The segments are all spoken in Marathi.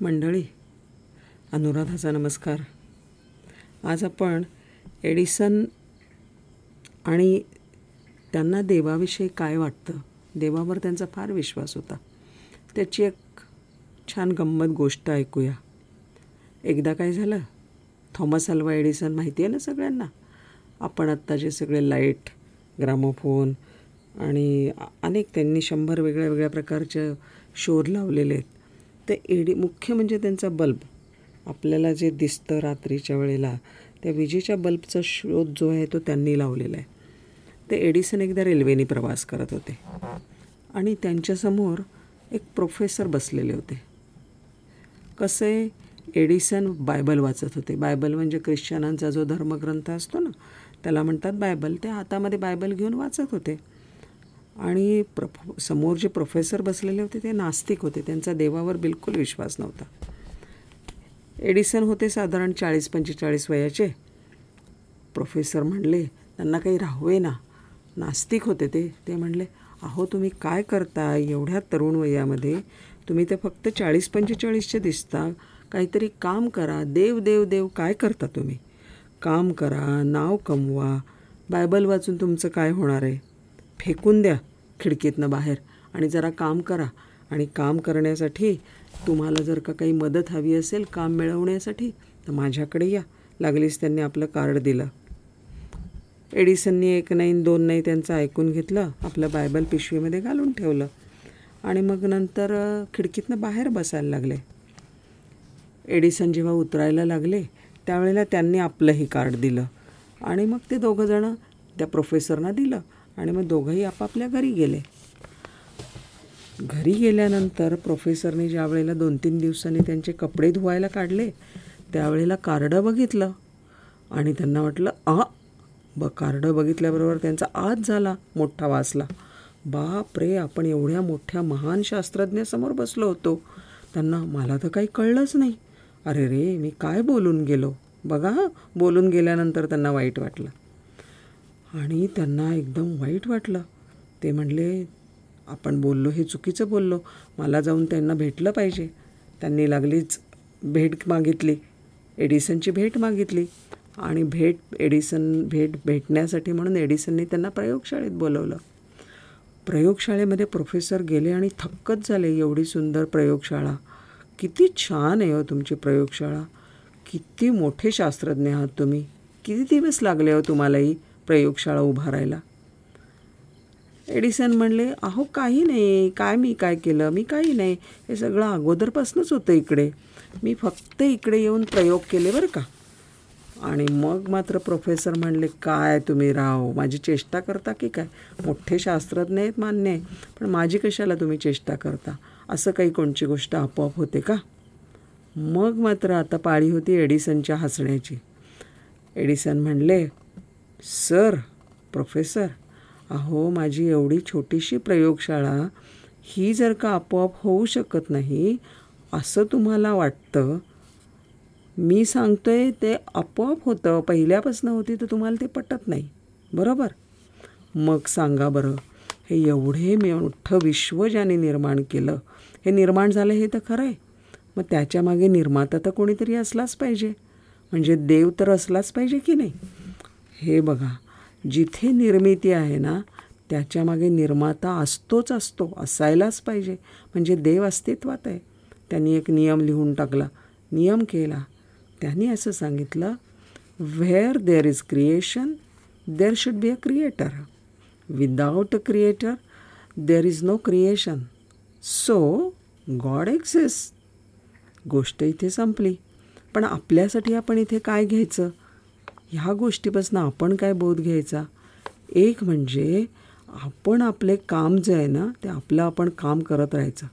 मंडळी अनुराधाचा नमस्कार. आज आपण एडिसन आणि त्यांना देवाविषयी काय वाटतं देवावर त्यांचा फार विश्वास होता. त्याची एक छान गंमत गोष्ट ऐकूया. एकदा काय झालं? थॉमस अल्वा एडिसन माहिती आहे ना सगळ्यांना? आपण आत्ता जे सगळे लाइट ग्रामोफोन आणि अनेक त्यांनी शंभर वेगळ्या वेगळ्या प्रकारचे शोध लावलेले आहेत. ते एडी मुख्य म्हणजे त्यांचा बल्ब. आपल्याला जे दिसतं रात्रीच्या वेळेला त्या विजेच्या बल्बचा शोध जो आहे तो त्यांनी लावलेला आहे. ते एडिसन एकदा रेल्वेने प्रवास करत होते. आणि त्यांच्यासमोर एक प्रोफेसर बसलेले होते. कसे एडिसन बायबल वाचत होते. बायबल म्हणजे ख्रिश्चनांचा जो धर्मग्रंथ असतो ना त्याला म्हणतात बायबल. ते हातामध्ये बायबल घेऊन वाचत होते. आणि प्र समोर जे प्रोफेसर बसलेले होते ते नास्तिक होते. त्यांचा देवावर बिलकुल विश्वास नव्हता. एडिसन होते साधारण चाळीस पंचेचाळीस वयाचे. प्रोफेसर म्हणले त्यांना काही राहावे ना. नास्तिक होते ते. ते म्हणले अहो तुम्ही काय करता एवढ्या तरुण वयामध्ये तुम्ही ते फक्त चाळीस पंचेचाळीसचे दिसता. काहीतरी काम करा. देव देव देव काय करता तुम्ही? काम करा नाव कमवा. बायबल वाचून तुमचं काय होणार आहे? फेकून द्या. खिडकीतनं बाहेर. आणि जरा काम करा. आणि काम करण्यासाठी तुम्हाला जर का काही मदत हवी असेल काम मिळवण्यासाठी तर माझ्याकडे या. लागलीच त्यांनी आपलं कार्ड दिलं. एडिसननी एक नाही दोन नाही त्यांचं ऐकून घेतलं आपलं बायबल पिशवीमध्ये घालून ठेवलं. आणि मग नंतर खिडकीतनं बाहेर बसायला लागले. एडिसन जेव्हा उतरायला लागले त्यावेळेला त्यांनी आपलंही कार्ड दिलं. आणि मग ते दोघंजणं त्या प्रोफेसरना दिलं. आणि मग दोघंही आपापल्या घरी गेले. घरी गेल्यानंतर प्रोफेसरने ज्या वेळेला दोन तीन दिवसांनी त्यांचे कपडे धुवायला काढले त्यावेळेला कार्ड बघितलं आणि त्यांना वाटलं आ ब कार्ड बघितल्याबरोबर त्यांचा आज झाला मोठा वाचला. बाप रे आपण एवढ्या मोठ्या महान शास्त्रज्ञासमोर बसलो होतो. त्यांना मला तर काही कळलंच नाही. अरे रे मी काय बोलून गेलो? बघा बोलून गेल्यानंतर त्यांना वाईट वाटलं. आणि त्यांना एकदम वाईट वाटलं. ते म्हणले आपण बोललो हे चुकीचं बोललो. मला जाऊन त्यांना भेटलं पाहिजे. त्यांनी लागलीच भेट मागितली. एडिसनची भेट मागितली. आणि भेट एडिसन भेट भेटण्यासाठी म्हणून एडिसनने त्यांना प्रयोगशाळेत बोलवलं. प्रयोगशाळेमध्ये प्रोफेसर गेले आणि थक्कच झाले. एवढी सुंदर प्रयोगशाळा. किती छान आहे हो तुमची प्रयोगशाळा. किती मोठे शास्त्रज्ञ आहात तुम्ही. किती दिवस लागले हो तुम्हालाही? प्रयोगशाळा उभारायला एडिसन म्हणले अहो काही नाही. काय मी काय केलं? मी काही नाही. हे सगळं अगोदरपासूनच होतं इकडे. मी फक्त इकडे येऊन प्रयोग केले बरं का? आणि मग मात्र प्रोफेसर म्हणले काय तुम्ही राव? माझी चेष्टा करता की काय? मोठे शास्त्रज्ञ आहेत मान्य आहे. पण माझी कशाला तुम्ही चेष्टा करता? असं काही कोणची गोष्ट आपोआप होते का? मग मात्र आता पाळी होती एडिसनच्या हसण्याची. एडिसन म्हणले सर प्रोफेसर अहो माझी एवढी छोटीशी प्रयोगशाळा ही जर का आपोआप होऊ शकत नाही असं तुम्हाला वाटतं? मी सांगतोय ते आपोआप होतं. पहिल्यापासून होती तर तुम्हाला ते पटत नाही. बरोबर? मग सांगा बरं हे एवढे मोठं विश्व ज्याने निर्माण केलं हे निर्माण झालं हे तर खरं आहे मग त्याच्यामागे निर्माता तर कोणीतरी असलाच पाहिजे. म्हणजे देव तर असलाच पाहिजे की नाही? हे बघा जिथे निर्मिती आहे ना त्याच्यामागे निर्माता असतोच असतो असायलाच पाहिजे. म्हणजे देव अस्तित्वात आहे. त्यांनी एक नियम लिहून टाकला नियम केला. त्यांनी असं सांगितलं where there is creation there should be a creator without a creator there is no creation so God exist गोष्ट इथे संपली. पण आपल्यासाठी आपण इथे काय घ्यायचं? ह्या गोष्टीपासून आपण काय बोध घ्यायचा? एक म्हणजे आपण आपले काम जे आहे ना ते आपलं आपण काम करत राहायचं.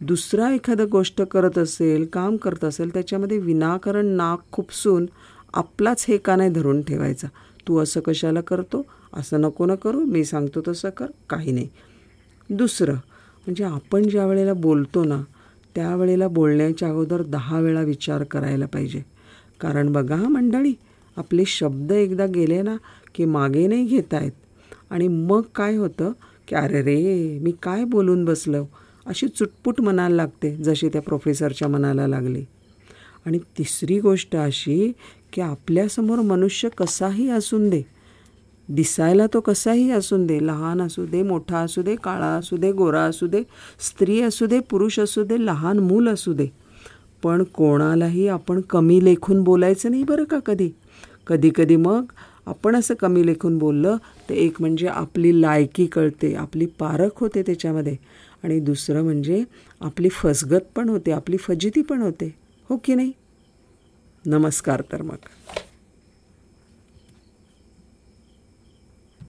दुसरा एखादं गोष्ट करत असेल काम करत असेल त्याच्यामध्ये विनाकारण नाक खुपसून आपलाच हे का नाही धरून ठेवायचा? तू असं कशाला करतो? असं नको ना करू मी सांगतो तसं कर काही नाही. दुसरं म्हणजे आपण ज्या वेळेला बोलतो ना त्यावेळेला बोलण्याच्या अगोदर दहा वेळा विचार करायला पाहिजे. कारण बघा मंडळी आपले शब्द एकदा गेले ना की मागे नाही घेत आहेत आणि मग काय होतं? की अरे रे मी काय बोलून बसलो? अशी चुटपुट मनाला लागते जशी त्या प्रोफेसरच्या मनाला लागली. आणि तिसरी गोष्ट अशी की आपल्यासमोर मनुष्य कसाही असून दे दिसायला तो कसाही असून दे लहान असू दे मोठा असू दे काळा असू दे गोरा असू दे स्त्री असू दे पुरुष असू दे लहान मूल असू दे पण कोणालाही आपण कमी लेखून बोलायचं नाही बरं का कधी? कधी कधी मग आपण असं कमी लेखून बोललं तर एक म्हणजे आपली लायकी कळते आपली पारख होते त्याच्यामध्ये. आणि दुसरं म्हणजे आपली फसगत पण होते आपली फजिती पण होते. हो की नाही? नमस्कार तर मग.